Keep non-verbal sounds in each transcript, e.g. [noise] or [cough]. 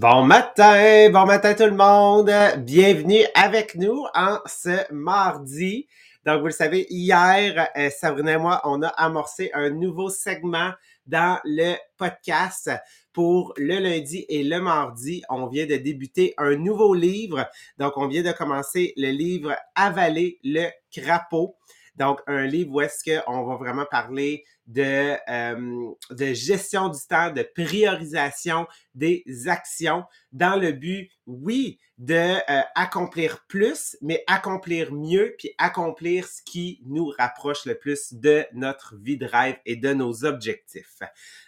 Bon matin, bon matin tout le monde. Bienvenue avec nous en ce mardi. Donc, vous le savez, hier, euh, Sabrina et moi, on a amorcé un nouveau segment dans le podcast pour le lundi et le mardi. On vient de débuter un nouveau livre. Donc, on vient de commencer le livre Avaler le crapaud. Donc, un livre où est-ce qu'on va vraiment parler de, euh, de gestion du temps, de priorisation des actions dans le but, oui, de euh, accomplir plus, mais accomplir mieux, puis accomplir ce qui nous rapproche le plus de notre vie de rêve et de nos objectifs.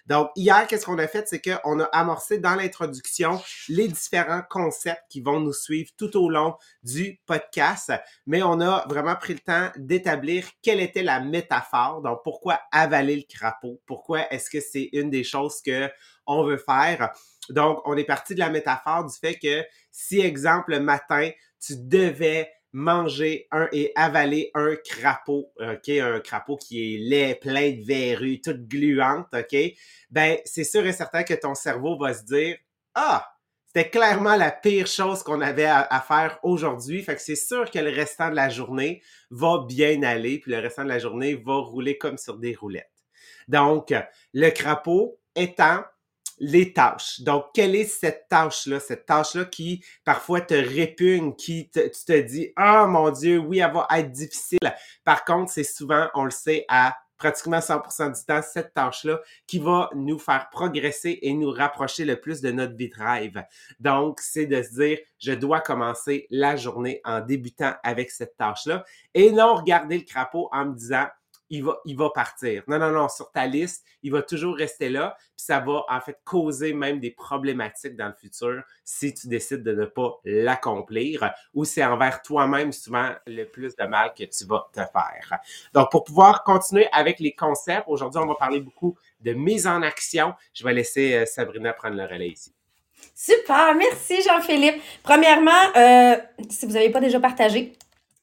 Donc, hier, qu'est-ce qu'on a fait? C'est qu'on a amorcé dans l'introduction les différents concepts qui vont nous suivre tout au long du podcast, mais on a vraiment pris le temps d'établir quelle était la métaphore. Donc, pourquoi avaler le crapaud? Pourquoi est-ce que c'est une des choses que on veut faire? Donc, on est parti de la métaphore du fait que si, exemple, le matin, tu devais manger un et avaler un crapaud, OK, un crapaud qui est laid, plein de verrues, toute gluante, OK, ben, c'est sûr et certain que ton cerveau va se dire, ah, c'était clairement la pire chose qu'on avait à, faire aujourd'hui. Fait que c'est sûr que le restant de la journée va bien aller, puis le restant de la journée va rouler comme sur des roulettes. Donc, le crapaud étant les tâches. Donc, quelle est cette tâche-là? Cette tâche-là qui parfois te répugne, qui te, tu te dis, ah oh, mon Dieu, oui, elle va être difficile. Par contre, c'est souvent, on le sait, à pratiquement 100% du temps, cette tâche-là qui va nous faire progresser et nous rapprocher le plus de notre vie de rêve. Donc, c'est de se dire, je dois commencer la journée en débutant avec cette tâche-là et non regarder le crapaud en me disant, il va, il va partir. Non, non, non, sur ta liste, il va toujours rester là, puis ça va en fait causer même des problématiques dans le futur si tu décides de ne pas l'accomplir ou c'est envers toi-même souvent le plus de mal que tu vas te faire. Donc, pour pouvoir continuer avec les concepts, aujourd'hui, on va parler beaucoup de mise en action. Je vais laisser euh, Sabrina prendre le relais ici. Super, merci Jean-Philippe. Premièrement, euh, si vous n'avez pas déjà partagé,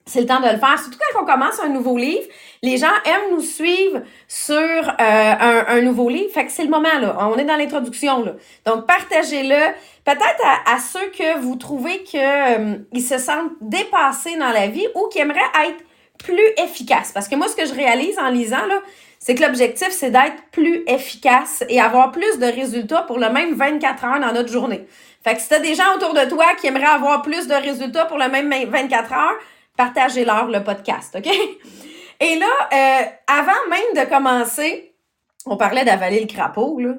c'est le temps de le faire. Surtout quand on commence un nouveau livre, les gens aiment nous suivre sur euh, un, nouveau livre. Fait que c'est le moment, là. On est dans l'introduction, là. Donc, partagez-le. Peut-être à, ceux que vous trouvez qu'ils euh, se sentent dépassés dans la vie ou qui aimeraient être plus efficaces. Parce que moi, ce que je réalise en lisant, là, c'est que l'objectif, c'est d'être plus efficace et avoir plus de résultats pour le même 24 heures dans notre journée. Fait que si t'as des gens autour de toi qui aimeraient avoir plus de résultats pour le même 24 heures, partagez-leur le podcast, OK? [laughs] Et là, euh, avant même de commencer, on parlait d'avaler le crapaud, là.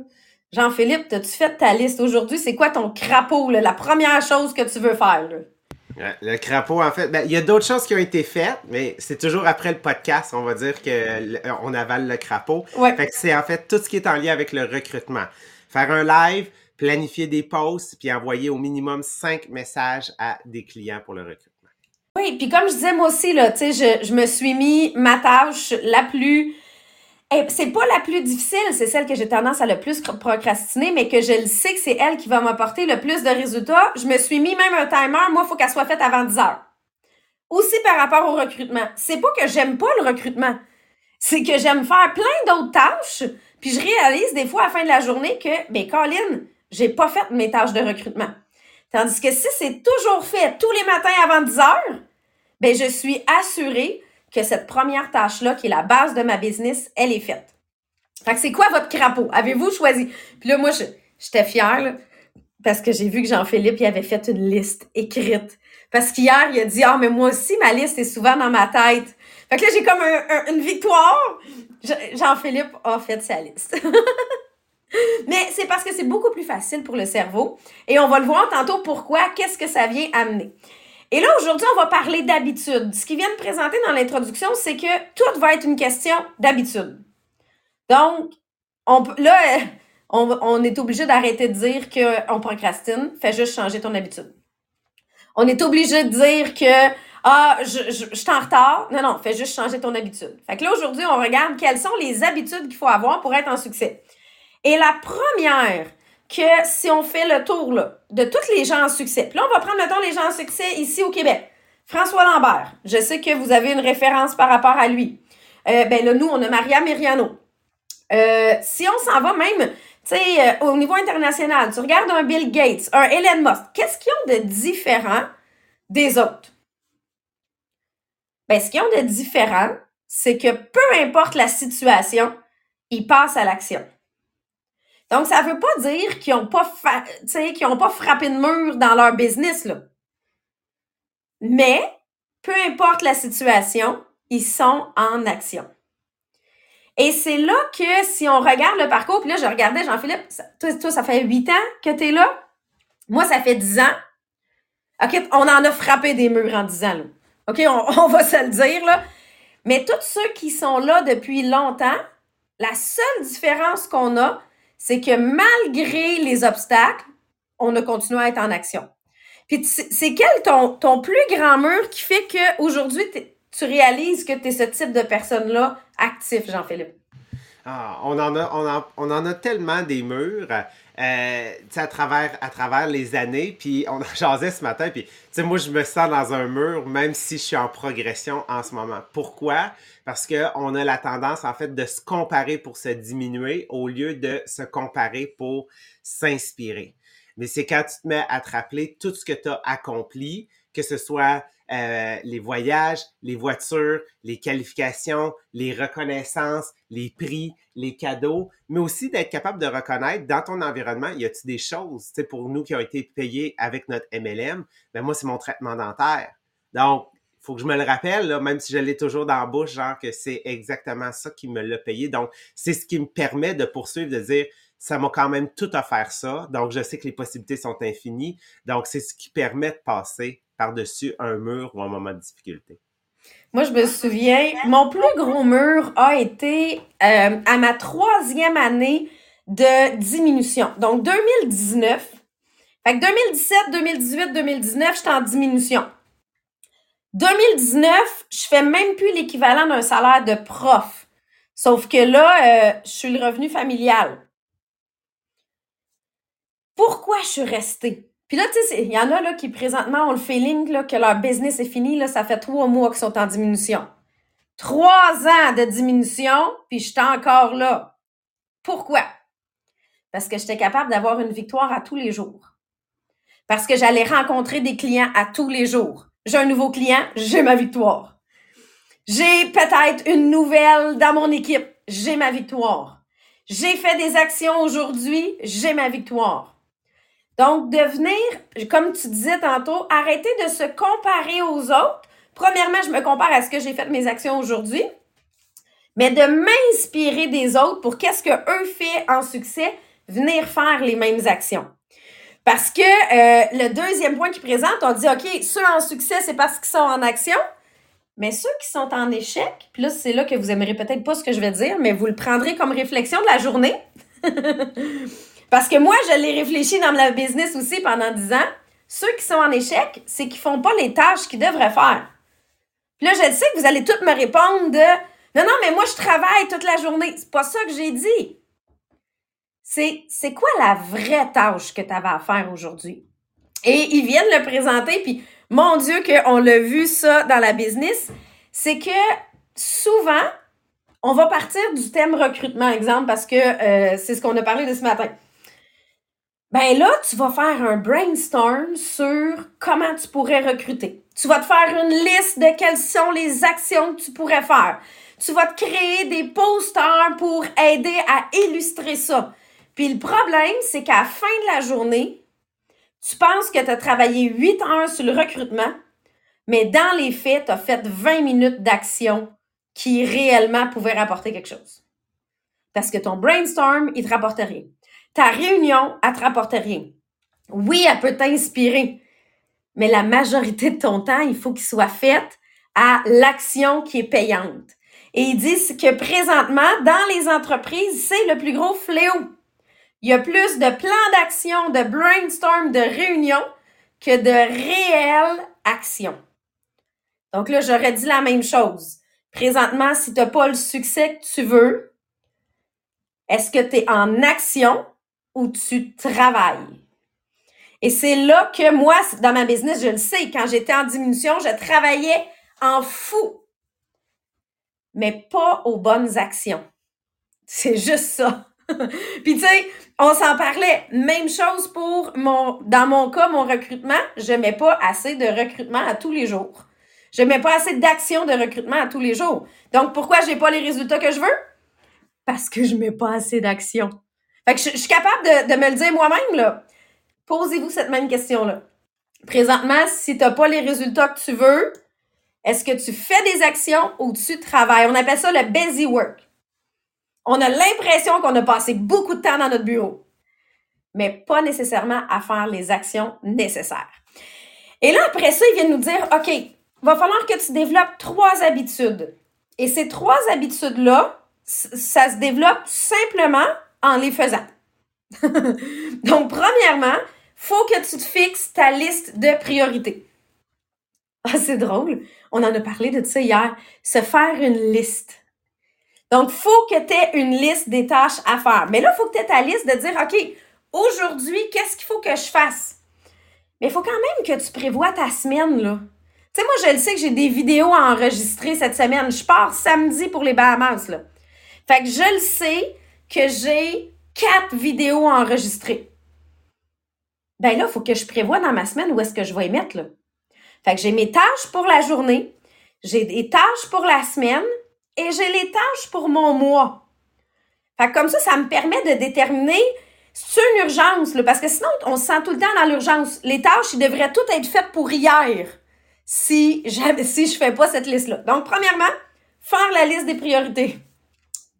Jean-Philippe, as-tu fait ta liste aujourd'hui? C'est quoi ton crapaud, là, la première chose que tu veux faire? Là? Le crapaud, en fait, ben, il y a d'autres choses qui ont été faites, mais c'est toujours après le podcast, on va dire qu'on avale le crapaud. Ouais. Fait que c'est en fait tout ce qui est en lien avec le recrutement. Faire un live, planifier des posts, puis envoyer au minimum cinq messages à des clients pour le recrutement. Oui, puis comme je disais moi aussi, là, tu sais, je, je me suis mis ma tâche la plus. Eh, c'est pas la plus difficile, c'est celle que j'ai tendance à le plus procrastiner, mais que je le sais que c'est elle qui va m'apporter le plus de résultats. Je me suis mis même un timer. Moi, il faut qu'elle soit faite avant 10 heures. Aussi par rapport au recrutement. C'est pas que j'aime pas le recrutement. C'est que j'aime faire plein d'autres tâches. Puis je réalise des fois à la fin de la journée que, ben, Colin, j'ai pas fait mes tâches de recrutement. Tandis que si c'est toujours fait tous les matins avant 10 heures, ben je suis assurée que cette première tâche-là, qui est la base de ma business, elle est faite. Fait que c'est quoi votre crapaud? Avez-vous choisi? Puis là, moi, j'étais fière, parce que j'ai vu que Jean-Philippe, il avait fait une liste écrite. Parce qu'hier, il a dit, ah, mais moi aussi, ma liste est souvent dans ma tête. Fait que là, j'ai comme une victoire. Jean-Philippe a fait sa liste. [laughs] Mais c'est parce que c'est beaucoup plus facile pour le cerveau. Et on va le voir tantôt pourquoi, qu'est-ce que ça vient amener. Et là, aujourd'hui, on va parler d'habitude. Ce qui vient de présenter dans l'introduction, c'est que tout va être une question d'habitude. Donc, on, là, [laughs] on, on est obligé d'arrêter de dire qu'on procrastine. Fais juste changer ton habitude. On est obligé de dire que ah, je, je, je suis en retard. Non, non, fais juste changer ton habitude. Fait que là, aujourd'hui, on regarde quelles sont les habitudes qu'il faut avoir pour être en succès. Et la première, que si on fait le tour de tous les gens en succès, puis là, on va prendre temps les gens en succès ici au Québec. François Lambert, je sais que vous avez une référence par rapport à lui. Euh, ben là, nous, on a Maria Miriano. Euh, si on s'en va même, tu sais, euh, au niveau international, tu regardes un Bill Gates, un Elon Musk, qu'est-ce qu'ils ont de différent des autres? Ben, ce qu'ils ont de différent, c'est que peu importe la situation, ils passent à l'action. Donc, ça ne veut pas dire qu'ils n'ont pas, qu'ils ont pas frappé de mur dans leur business, là. Mais, peu importe la situation, ils sont en action. Et c'est là que si on regarde le parcours, puis là, je regardais Jean-Philippe, toi, ça fait huit ans que tu es là. Moi, ça fait dix ans. OK, on en a frappé des murs en dix ans, là. OK, on, [laughs] on va se le dire, là. Mais tous ceux qui sont là depuis longtemps, la seule différence qu'on a, c'est que malgré les obstacles, on a continué à être en action. Puis c'est quel ton, plus grand mur qui fait qu'aujourd'hui, tu réalises que tu es ce type de personne-là actif, Jean-Philippe? Ah, on en a tellement des murs. Euh, à travers, à travers les années, puis on en [laughs] jasait ce matin, puis moi, je me sens dans un mur, même si je suis en progression en ce moment. Pourquoi? Parce qu'on a la tendance, en fait, de se comparer pour se diminuer au lieu de se comparer pour s'inspirer. Mais c'est quand tu te mets à te rappeler tout ce que tu as accompli, que ce soit euh, les voyages, les voitures, les qualifications, les reconnaissances, les prix, les cadeaux, mais aussi d'être capable de reconnaître dans ton environnement, y a-t-il des choses, tu pour nous qui ont été payés avec notre MLM, ben moi, c'est mon traitement dentaire. Donc, il faut que je me le rappelle, même si je l'ai toujours dans la bouche, genre que c'est exactement ça qui me l'a payé. Donc, c'est ce qui me permet de poursuivre, de dire, ça m'a quand même tout offert ça. Donc, je sais que les possibilités sont infinies. Donc, c'est ce qui permet de passer par-dessus un mur ou un moment de difficulté? Moi, je me souviens, mon plus gros mur a été euh, à ma troisième année de diminution. Donc, 2019. Fait que 2017, 2018, 2019, j'étais en diminution. 2019, je fais même plus l'équivalent d'un salaire de prof. Sauf que là, euh, je suis le revenu familial. Pourquoi je suis restée? Puis là, tu sais, il y en a là, qui présentement ont le feeling là, que leur business est fini. Là, ça fait trois mois qu'ils sont en diminution. Trois ans de diminution, puis je suis encore là. Pourquoi? Parce que j'étais capable d'avoir une victoire à tous les jours. Parce que j'allais rencontrer des clients à tous les jours. J'ai un nouveau client, j'ai ma victoire. J'ai peut-être une nouvelle dans mon équipe, j'ai ma victoire. J'ai fait des actions aujourd'hui, j'ai ma victoire. Donc, devenir, comme tu disais tantôt, arrêter de se comparer aux autres. Premièrement, je me compare à ce que j'ai fait de mes actions aujourd'hui, mais de m'inspirer des autres pour qu'est-ce que eux font en succès, venir faire les mêmes actions. Parce que euh, le deuxième point qu'ils présentent, on dit, OK, ceux en succès, c'est parce qu'ils sont en action, mais ceux qui sont en échec, puis là, c'est là que vous aimerez peut-être pas ce que je vais dire, mais vous le prendrez comme réflexion de la journée. [laughs] Parce que moi, je l'ai réfléchi dans ma business aussi pendant 10 ans. Ceux qui sont en échec, c'est qu'ils font pas les tâches qu'ils devraient faire. Puis là, je sais que vous allez toutes me répondre de Non, non, mais moi, je travaille toute la journée. C'est pas ça que j'ai dit. C'est, c'est quoi la vraie tâche que tu avais à faire aujourd'hui? Et ils viennent le présenter, puis mon Dieu, qu'on l'a vu ça dans la business, c'est que souvent, on va partir du thème recrutement, exemple, parce que euh, c'est ce qu'on a parlé de ce matin. Ben là, tu vas faire un brainstorm sur comment tu pourrais recruter. Tu vas te faire une liste de quelles sont les actions que tu pourrais faire. Tu vas te créer des posters pour aider à illustrer ça. Puis le problème, c'est qu'à la fin de la journée, tu penses que tu as travaillé 8 heures sur le recrutement, mais dans les faits, tu as fait 20 minutes d'action qui réellement pouvaient rapporter quelque chose. Parce que ton brainstorm, il te rapporte rien. Ta réunion, elle te rapporte rien. Oui, elle peut t'inspirer, mais la majorité de ton temps, il faut qu'il soit fait à l'action qui est payante. Et ils disent que présentement, dans les entreprises, c'est le plus gros fléau. Il y a plus de plans d'action, de brainstorm, de réunions que de réelles actions. Donc là, j'aurais dit la même chose. Présentement, si tu n'as pas le succès que tu veux, est-ce que tu es en action? Où tu travailles. Et c'est là que moi, dans ma business, je le sais, quand j'étais en diminution, je travaillais en fou, mais pas aux bonnes actions. C'est juste ça. [laughs] Puis tu sais, on s'en parlait. Même chose pour mon, dans mon cas, mon recrutement. Je mets pas assez de recrutement à tous les jours. Je mets pas assez d'action de recrutement à tous les jours. Donc pourquoi j'ai pas les résultats que je veux? Parce que je mets pas assez d'action. Fait que je, suis capable de, me le dire moi-même, là. Posez-vous cette même question-là. Présentement, si tu n'as pas les résultats que tu veux, est-ce que tu fais des actions ou tu travailles? On appelle ça le busy work. On a l'impression qu'on a passé beaucoup de temps dans notre bureau, mais pas nécessairement à faire les actions nécessaires. Et là, après ça, ils viennent nous dire, OK, va falloir que tu développes trois habitudes. Et ces trois habitudes-là, ça se développe simplement en les faisant. [laughs] Donc, premièrement, faut que tu te fixes ta liste de priorités. Ah, c'est drôle. On en a parlé de ça hier. Se faire une liste. Donc, faut que tu aies une liste des tâches à faire. Mais là, il faut que tu aies ta liste de dire, OK, aujourd'hui, qu'est-ce qu'il faut que je fasse? Mais il faut quand même que tu prévois ta semaine, là. Tu sais, moi, je le sais que j'ai des vidéos à enregistrer cette semaine. Je pars samedi pour les Bahamas, là. Fait que je le sais que j'ai quatre vidéos à enregistrer. Ben là, il faut que je prévoie dans ma semaine où est-ce que je vais y mettre, là. Fait que j'ai mes tâches pour la journée, j'ai des tâches pour la semaine, et j'ai les tâches pour mon mois. Fait comme ça, ça me permet de déterminer c'est une urgence, parce que sinon, on se sent tout le temps dans l'urgence. Les tâches, ils devraient toutes être faites pour hier si, si je fais pas cette liste-là. Donc, premièrement, faire la liste des priorités.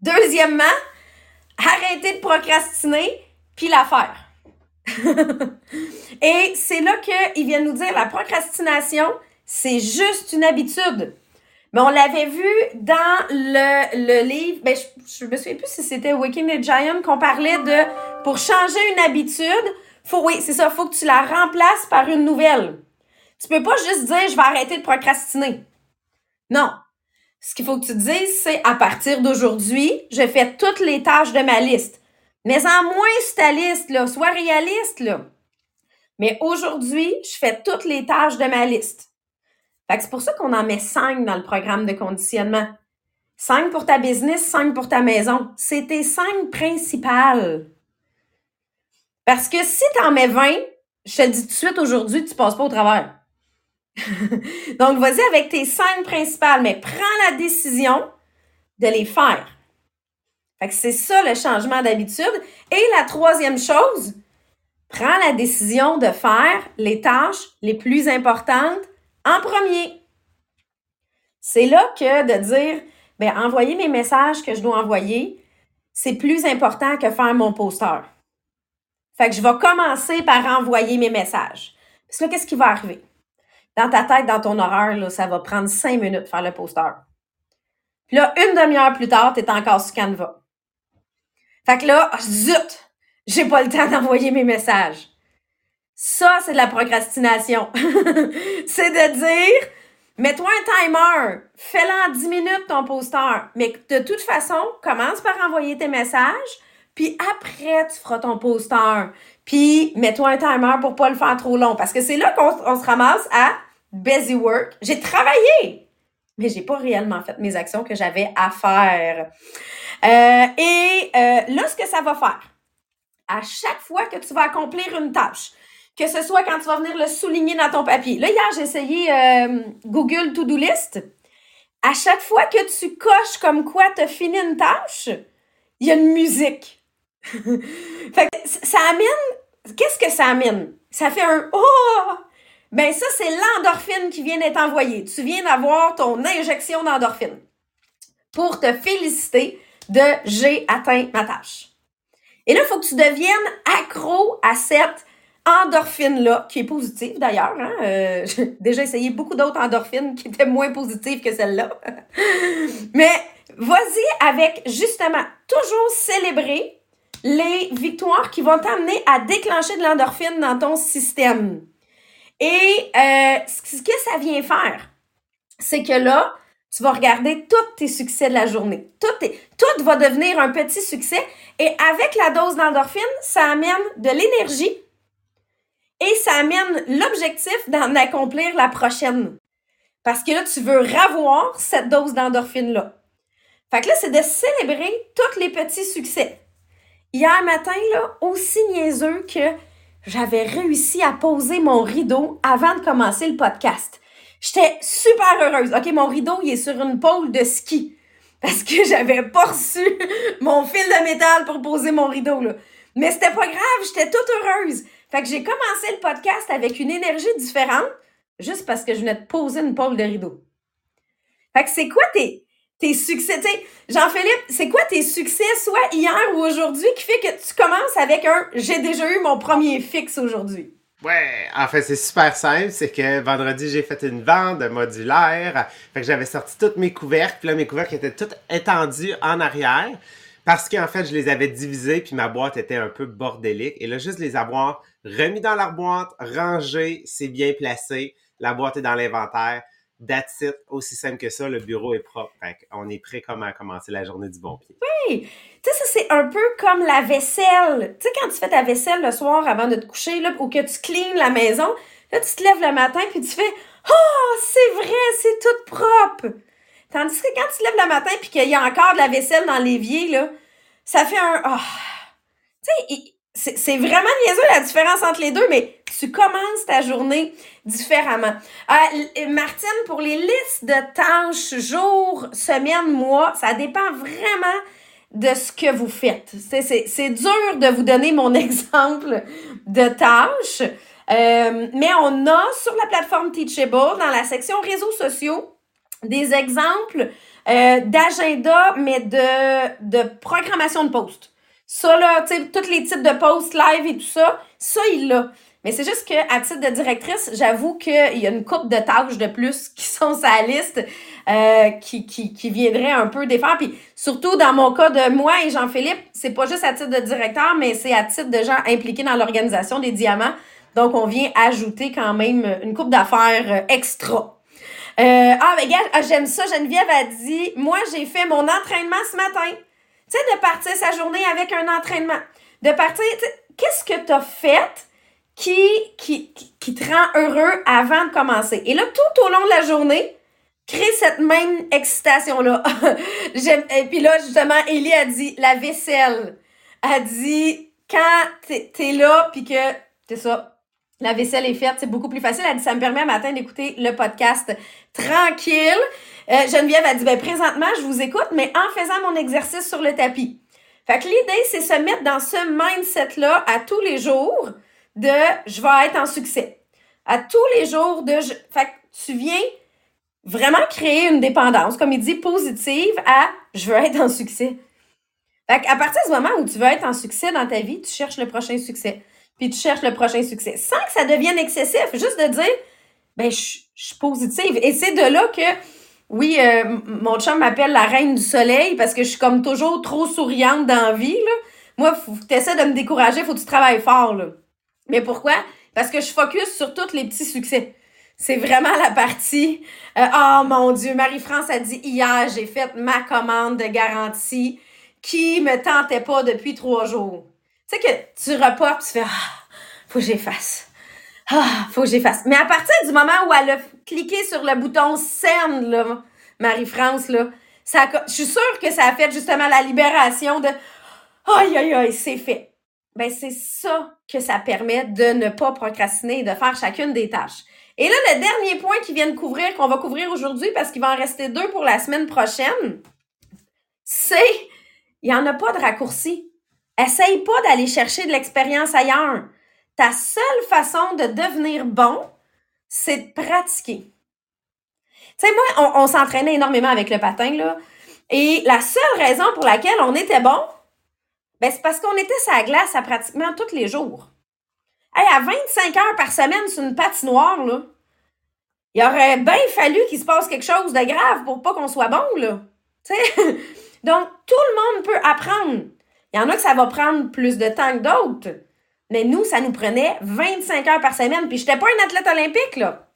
Deuxièmement, arrêter de procrastiner, puis la faire. [laughs] Et c'est là qu'ils viennent nous dire la procrastination, c'est juste une habitude. Mais on l'avait vu dans le, livre, ben je, je me souviens plus si c'était Waking the Giant qu'on parlait de pour changer une habitude, faut oui, c'est ça, faut que tu la remplaces par une nouvelle. Tu peux pas juste dire je vais arrêter de procrastiner. Non. Ce qu'il faut que tu dises, c'est à partir d'aujourd'hui, je fais toutes les tâches de ma liste. Mais en moins ta liste, là, sois réaliste, là. Mais aujourd'hui, je fais toutes les tâches de ma liste c'est pour ça qu'on en met cinq dans le programme de conditionnement. Cinq pour ta business, cinq pour ta maison. C'est tes cinq principales. Parce que si tu en mets 20, je te dis tout de suite aujourd'hui, tu passes pas au travers. [laughs] Donc, vas-y avec tes cinq principales, mais prends la décision de les faire. Fait que c'est ça le changement d'habitude. Et la troisième chose, prends la décision de faire les tâches les plus importantes en premier. C'est là que de dire, ben, envoyer mes messages que je dois envoyer, c'est plus important que faire mon poster. Fait que je vais commencer par envoyer mes messages. Parce que qu'est-ce qui va arriver? Dans ta tête, dans ton horaire, là, ça va prendre cinq minutes de faire le poster. Puis là, une demi-heure plus tard, tu es encore sur Canva. Fait que là, zut! J'ai pas le temps [laughs] d'envoyer mes messages. Ça, c'est de la procrastination. [laughs] c'est de dire, mets-toi un timer, fais-le en 10 minutes ton poster, mais de toute façon, commence par envoyer tes messages, puis après, tu feras ton poster. Puis, mets-toi un timer pour pas le faire trop long, parce que c'est là qu'on se ramasse à busy work. J'ai travaillé, mais j'ai pas réellement fait mes actions que j'avais à faire. Euh, et euh, là, ce que ça va faire, à chaque fois que tu vas accomplir une tâche, que ce soit quand tu vas venir le souligner dans ton papier. Là, hier, j'ai essayé euh, Google To-Do List. À chaque fois que tu coches comme quoi tu as fini une tâche, il y a une musique. [laughs] fait que ça amène. Qu'est-ce que ça amène? Ça fait un Oh! Ben, ça, c'est l'endorphine qui vient d'être envoyée. Tu viens d'avoir ton injection d'endorphine pour te féliciter de j'ai atteint ma tâche. Et là, il faut que tu deviennes accro à cette endorphine-là, qui est positive d'ailleurs. Hein? Euh, j'ai déjà essayé beaucoup d'autres endorphines qui étaient moins positives que celle-là. [laughs] Mais vas-y avec justement toujours célébrer les victoires qui vont t'amener à déclencher de l'endorphine dans ton système. Et euh, ce que ça vient faire, c'est que là, tu vas regarder tous tes succès de la journée. Tout, tout va devenir un petit succès. Et avec la dose d'endorphine, ça amène de l'énergie et ça amène l'objectif d'en accomplir la prochaine. Parce que là, tu veux ravoir cette dose d'endorphine-là. Fait que là, c'est de célébrer tous les petits succès. Hier matin, là, aussi niaiseux que j'avais réussi à poser mon rideau avant de commencer le podcast. J'étais super heureuse. OK, mon rideau, il est sur une pôle de ski. Parce que j'avais pas reçu mon fil de métal pour poser mon rideau, là. Mais c'était pas grave, j'étais toute heureuse. Fait que j'ai commencé le podcast avec une énergie différente, juste parce que je venais de poser une pôle de rideau. Fait que c'est quoi tes, tes succès? Jean-Philippe, c'est quoi tes succès, soit hier ou aujourd'hui, qui fait que tu commences avec un j'ai déjà eu mon premier fixe aujourd'hui? Ouais, en fait, c'est super simple. C'est que vendredi, j'ai fait une vente modulaire. Fait que j'avais sorti toutes mes couvercles. Puis là, mes couvercles étaient toutes étendues en arrière. Parce qu'en fait, je les avais divisés. Puis ma boîte était un peu bordélique. Et là, juste les avoir remis dans leur boîte, rangés, c'est bien placé. La boîte est dans l'inventaire. That's it. Aussi simple que ça, le bureau est propre. On est prêt comme à commencer la journée du bon pied. Oui! Tu sais, ça, c'est un peu comme la vaisselle. Tu sais, quand tu fais ta vaisselle le soir avant de te coucher, là, ou que tu cleans la maison, là, tu te lèves le matin puis tu fais Oh, c'est vrai, c'est tout propre! Tandis que quand tu te lèves le matin puis qu'il y a encore de la vaisselle dans l'évier, là, ça fait un oh. Tu sais, c'est vraiment niaiseux la différence entre les deux, mais tu commences ta journée différemment. Euh, Martine, pour les listes de tâches, jours, semaines, mois, ça dépend vraiment de ce que vous faites. C'est dur de vous donner mon [laughs] exemple de tâches, euh, mais on a sur la plateforme Teachable, dans la section réseaux sociaux, des exemples euh, d'agenda, mais de, de programmation de posts. Ça, là, tous les types de posts live et tout ça, ça, il l'a. Mais c'est juste que à titre de directrice, j'avoue qu'il y a une coupe de tâches de plus qui sont la liste euh, qui, qui, qui viendraient un peu défaire. Puis surtout dans mon cas de moi et Jean-Philippe, c'est pas juste à titre de directeur, mais c'est à titre de gens impliqués dans l'organisation des diamants. Donc, on vient ajouter quand même une coupe d'affaires euh, extra. Euh, ah, mais gars, ah, j'aime ça. Geneviève a dit, moi, j'ai fait mon entraînement ce matin. Tu sais, de partir sa journée avec un entraînement. De partir, qu'est-ce que tu as fait qui, qui, qui te rend heureux avant de commencer? Et là, tout au long de la journée, crée cette même excitation-là. [laughs] Et puis là, justement, Ellie a dit la vaisselle. A dit quand t'es es là, puis que, c'est ça, la vaisselle est faite, c'est beaucoup plus facile. Elle dit, ça me permet à matin d'écouter le podcast tranquille. Euh, Geneviève a dit, ben, présentement, je vous écoute, mais en faisant mon exercice sur le tapis. Fait que l'idée, c'est se mettre dans ce mindset-là à tous les jours de je vais être en succès. À tous les jours de je... Fait que tu viens vraiment créer une dépendance, comme il dit, positive à je veux être en succès. Fait à partir du moment où tu veux être en succès dans ta vie, tu cherches le prochain succès. Puis tu cherches le prochain succès. Sans que ça devienne excessif, juste de dire, ben, je, suis positive. Et c'est de là que oui, euh, mon chum m'appelle la reine du soleil parce que je suis comme toujours trop souriante dans la vie. Moi, tu essaies de me décourager, faut que tu travailles fort. Là. Mais pourquoi? Parce que je focus sur tous les petits succès. C'est vraiment la partie. Oh mon Dieu, Marie-France a dit hier, j'ai fait ma commande de garantie qui me tentait pas depuis trois jours. Tu sais que tu reportes, tu fais Ah, faut que j'efface. Ah, faut que j'efface. Mais à partir du moment où elle a cliqué sur le bouton Send, là, Marie-France, là, ça je suis sûre que ça a fait justement la libération de Aïe, aïe, aïe, c'est fait. Ben, c'est ça que ça permet de ne pas procrastiner et de faire chacune des tâches. Et là, le dernier point qui vient de couvrir, qu'on va couvrir aujourd'hui parce qu'il va en rester deux pour la semaine prochaine, c'est il n'y en a pas de raccourci. Essaye pas d'aller chercher de l'expérience ailleurs ta seule façon de devenir bon, c'est de pratiquer. Tu sais, moi, on, s'entraînait énormément avec le patin, là. Et la seule raison pour laquelle on était bon, ben, c'est parce qu'on était sur la glace à pratiquement tous les jours. Hey, à 25 heures par semaine sur une patinoire, là, il aurait bien fallu qu'il se passe quelque chose de grave pour pas qu'on soit bon, là. [laughs] Donc, tout le monde peut apprendre. Il y en a que ça va prendre plus de temps que d'autres. Mais nous, ça nous prenait 25 heures par semaine. Puis j'étais pas une athlète olympique, là.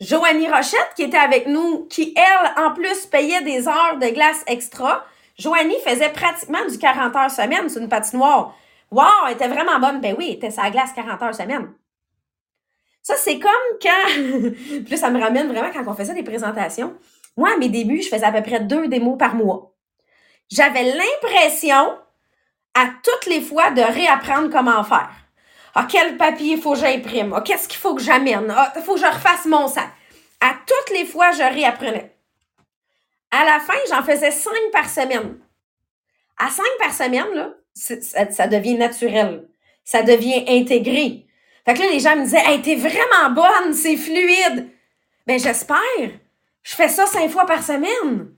Joanie Rochette, qui était avec nous, qui, elle, en plus, payait des heures de glace extra. Joanie faisait pratiquement du 40 heures semaine sur une patinoire. Wow, elle était vraiment bonne. Ben oui, elle était sa glace 40 heures semaine. Ça, c'est comme quand. [laughs] Puis ça me ramène vraiment quand on faisait des présentations. Moi, à mes débuts, je faisais à peu près deux démos par mois. J'avais l'impression, à toutes les fois, de réapprendre comment faire. Ah, quel papier faut que j'imprime? Ah, qu'est-ce qu'il faut que j'amène? Ah, faut que je refasse mon sac. À toutes les fois, je réapprenais. À la fin, j'en faisais cinq par semaine. À cinq par semaine, ça, devient naturel. Ça devient intégré. Fait que là, les gens me disaient, hey, t'es vraiment bonne, c'est fluide. Ben, j'espère. Je fais ça cinq fois par semaine.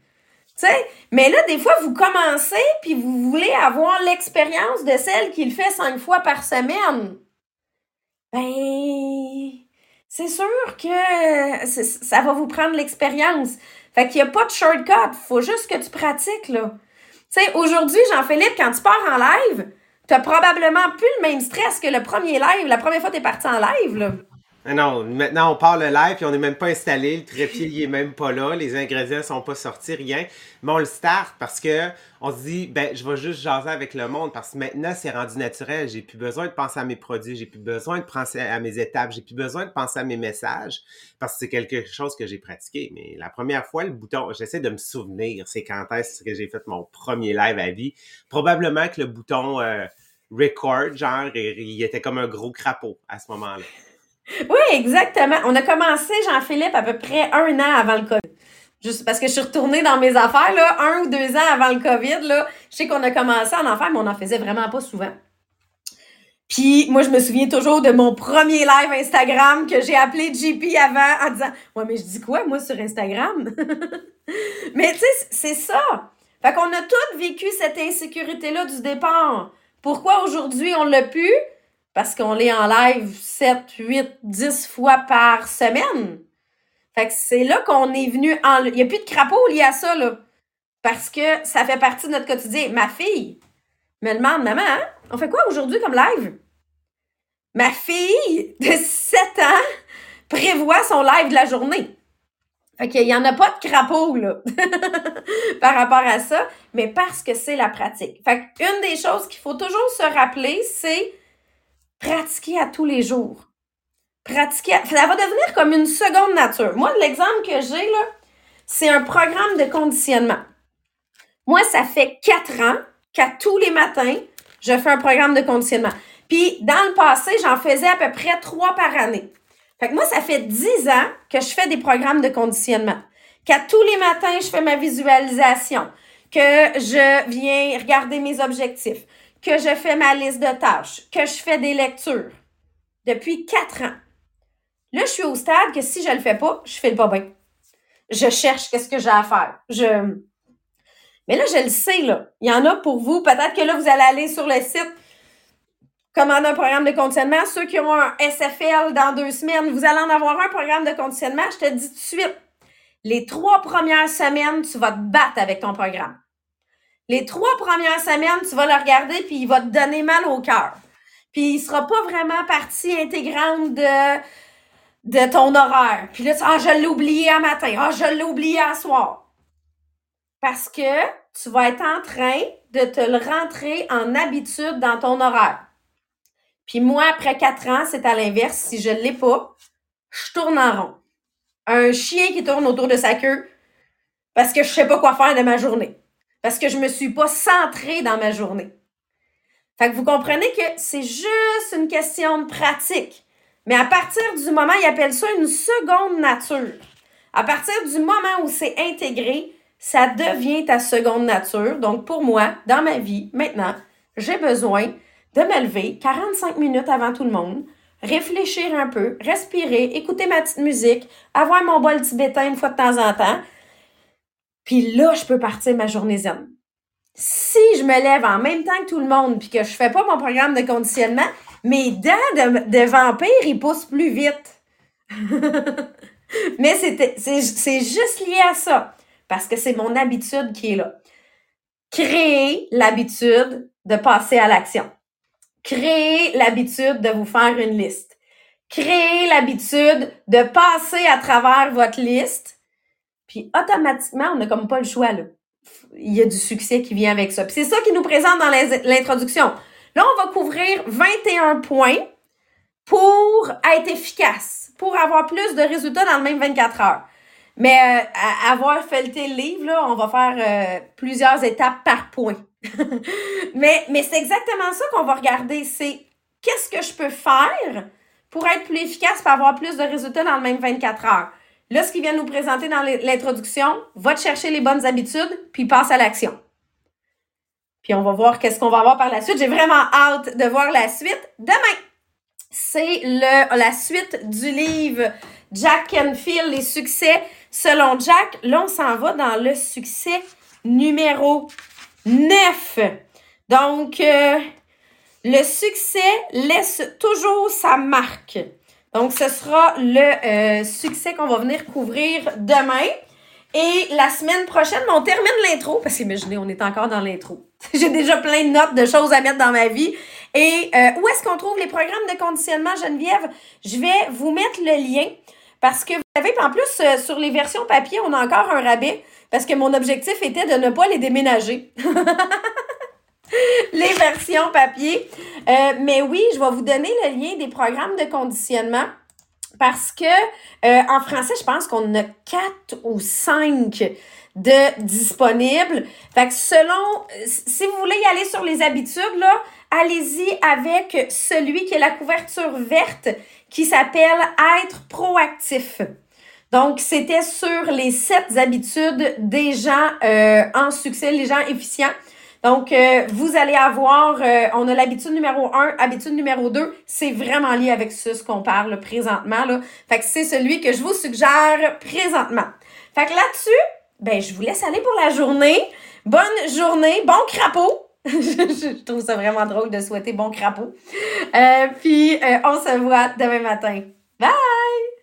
Tu sais? Mais là, des fois, vous commencez puis vous voulez avoir l'expérience de celle qui le fait cinq fois par semaine. Ben, c'est sûr que ça va vous prendre l'expérience. Fait qu'il n'y a pas de shortcut. Faut juste que tu pratiques, là. Tu sais, aujourd'hui, Jean-Philippe, quand tu pars en live, tu probablement plus le même stress que le premier live, la première fois que tu parti en live, là. Ah non, maintenant on part le live et on n'est même pas installé, le trépied il est même pas là, les ingrédients sont pas sortis, rien. Mais on le start parce que on se dit ben je vais juste jaser avec le monde parce que maintenant c'est rendu naturel, j'ai plus besoin de penser à mes produits, j'ai plus besoin de penser à mes étapes, j'ai plus besoin de penser à mes messages parce que c'est quelque chose que j'ai pratiqué. Mais la première fois le bouton, j'essaie de me souvenir, c'est quand est-ce que j'ai fait mon premier live à vie. Probablement que le bouton euh, record genre il était comme un gros crapaud à ce moment-là. Oui, exactement. On a commencé, Jean-Philippe, à peu près un an avant le COVID. Juste parce que je suis retournée dans mes affaires, là, un ou deux ans avant le COVID, là. Je sais qu'on a commencé en faire, mais on n'en faisait vraiment pas souvent. Puis moi, je me souviens toujours de mon premier live Instagram que j'ai appelé JP avant en disant Ouais, mais je dis quoi, moi, sur Instagram? [laughs] mais tu sais, c'est ça. Fait qu'on a tous vécu cette insécurité-là du départ. Pourquoi aujourd'hui on l'a pu? Parce qu'on est en live 7, 8, 10 fois par semaine. Fait que c'est là qu'on est venu en... Il n'y a plus de crapaud lié à ça, là. Parce que ça fait partie de notre quotidien. Ma fille me demande, maman, hein, on fait quoi aujourd'hui comme live? Ma fille de 7 ans prévoit son live de la journée. Fait qu'il n'y en a pas de crapaud, là, [laughs] par rapport à ça, mais parce que c'est la pratique. Fait qu'une des choses qu'il faut toujours se rappeler, c'est pratiquer à tous les jours. Pratiquer, ça va devenir comme une seconde nature. Moi, l'exemple que j'ai, là, c'est un programme de conditionnement. Moi, ça fait quatre ans qu'à tous les matins, je fais un programme de conditionnement. Puis, dans le passé, j'en faisais à peu près trois par année. Fait que moi, ça fait dix ans que je fais des programmes de conditionnement. Qu'à tous les matins, je fais ma visualisation. Que je viens regarder mes objectifs que je fais ma liste de tâches, que je fais des lectures depuis quatre ans. Là, je suis au stade que si je le fais pas, je fais le pas bien. Je cherche qu'est-ce que j'ai à faire. Je... Mais là, je le sais, là. Il y en a pour vous. Peut-être que là, vous allez aller sur le site commander un programme de conditionnement. Ceux qui ont un SFL dans deux semaines, vous allez en avoir un programme de conditionnement. Je te dis tout de suite, les trois premières semaines, tu vas te battre avec ton programme. Les trois premières semaines, tu vas le regarder, puis il va te donner mal au cœur. Puis il sera pas vraiment partie intégrante de, ton horaire. Puis là, tu ah, je l'ai oublié à matin. Ah, je l'ai oublié à soir. Parce que tu vas être en train de te le rentrer en habitude dans ton horaire. Puis moi, après quatre ans, c'est à l'inverse. Si je ne l'ai pas, je tourne en rond. Un chien qui tourne autour de sa queue parce que je sais pas quoi faire de ma journée parce que je me suis pas centrée dans ma journée. Fait que vous comprenez que c'est juste une question de pratique. Mais à partir du moment, ils appellent ça une seconde nature. À partir du moment où c'est intégré, ça devient ta seconde nature. Donc pour moi, dans ma vie, maintenant, j'ai besoin de me lever 45 minutes avant tout le monde, réfléchir un peu, respirer, écouter ma petite musique, avoir mon bol tibétain une fois de temps en temps, puis là, je peux partir ma journée zen. Si je me lève en même temps que tout le monde puis que je fais pas mon programme de conditionnement, mes dents de, vampire, ils poussent plus vite. [laughs] Mais c'est juste lié à ça. Parce que c'est mon habitude qui est là. Créer l'habitude de passer à l'action. Créer l'habitude de vous faire une liste. Créer l'habitude de passer à travers votre liste puis automatiquement, on n'a comme pas le choix, là. Il y a du succès qui vient avec ça. Puis c'est ça qui nous présente dans l'introduction. Là, on va couvrir 21 points pour être efficace, pour avoir plus de résultats dans le même 24 heures. Mais euh, avoir feuilleté le livre, là, on va faire euh, plusieurs étapes par point. [laughs] mais mais c'est exactement ça qu'on va regarder. C'est qu'est-ce que je peux faire pour être plus efficace, pour avoir plus de résultats dans le même 24 heures? Là, ce qu'il vient nous présenter dans l'introduction, va te chercher les bonnes habitudes, puis passe à l'action. Puis on va voir qu'est-ce qu'on va avoir par la suite. J'ai vraiment hâte de voir la suite demain. C'est la suite du livre Jack Canfield, les succès selon Jack. Là, on s'en va dans le succès numéro 9. Donc, euh, le succès laisse toujours sa marque. Donc, ce sera le euh, succès qu'on va venir couvrir demain. Et la semaine prochaine, on termine l'intro, parce qu'imaginez, on est encore dans l'intro. [laughs] J'ai déjà plein de notes de choses à mettre dans ma vie. Et euh, où est-ce qu'on trouve les programmes de conditionnement, Geneviève? Je vais vous mettre le lien parce que vous savez, en plus, euh, sur les versions papier, on a encore un rabais parce que mon objectif était de ne pas les déménager. [laughs] [laughs] les versions papier. Euh, mais oui, je vais vous donner le lien des programmes de conditionnement parce que euh, en français, je pense qu'on a quatre ou cinq de disponibles. Fait que selon, si vous voulez y aller sur les habitudes, là, allez-y avec celui qui est la couverture verte qui s'appelle Être proactif. Donc, c'était sur les sept habitudes des gens euh, en succès, les gens efficients. Donc, euh, vous allez avoir, euh, on a l'habitude numéro un, habitude numéro deux. C'est vraiment lié avec ce, qu'on parle présentement. Là. Fait que c'est celui que je vous suggère présentement. Fait que là-dessus, ben, je vous laisse aller pour la journée. Bonne journée, bon crapaud. [laughs] je trouve ça vraiment drôle de souhaiter bon crapaud. Euh, puis, on se voit demain matin. Bye!